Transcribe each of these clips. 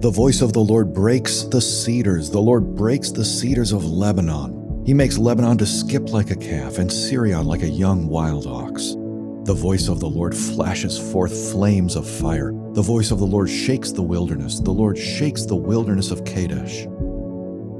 The voice of the Lord breaks the cedars. The Lord breaks the cedars of Lebanon. He makes Lebanon to skip like a calf and Sirion like a young wild ox. The voice of the Lord flashes forth flames of fire. The voice of the Lord shakes the wilderness. The Lord shakes the wilderness of Kadesh.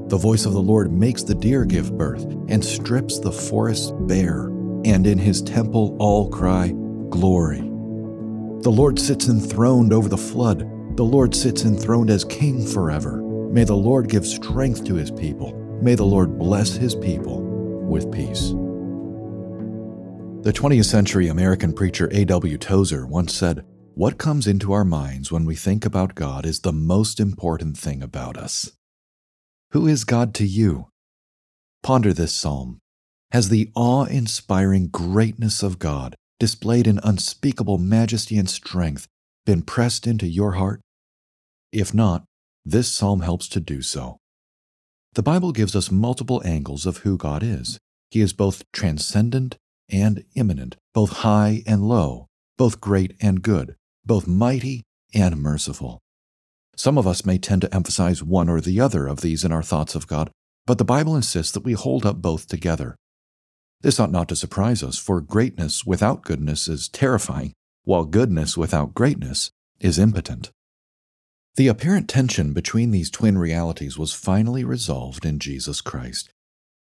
The voice of the Lord makes the deer give birth and strips the forest bare. And in his temple all cry, Glory. The Lord sits enthroned over the flood. The Lord sits enthroned as king forever. May the Lord give strength to his people. May the Lord bless his people with peace. The 20th century American preacher A.W. Tozer once said, What comes into our minds when we think about God is the most important thing about us. Who is God to you? Ponder this psalm. Has the awe inspiring greatness of God, displayed in unspeakable majesty and strength, been pressed into your heart? If not, this psalm helps to do so. The Bible gives us multiple angles of who God is. He is both transcendent and immanent, both high and low, both great and good, both mighty and merciful. Some of us may tend to emphasize one or the other of these in our thoughts of God, but the Bible insists that we hold up both together. This ought not to surprise us, for greatness without goodness is terrifying, while goodness without greatness is impotent. The apparent tension between these twin realities was finally resolved in Jesus Christ.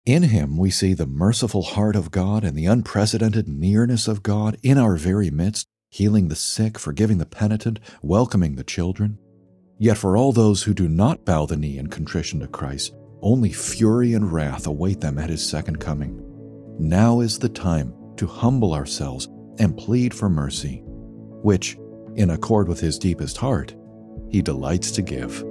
In him, we see the merciful heart of God and the unprecedented nearness of God in our very midst, healing the sick, forgiving the penitent, welcoming the children. Yet for all those who do not bow the knee in contrition to Christ, only fury and wrath await them at his second coming. Now is the time to humble ourselves and plead for mercy, which, in accord with his deepest heart, he delights to give.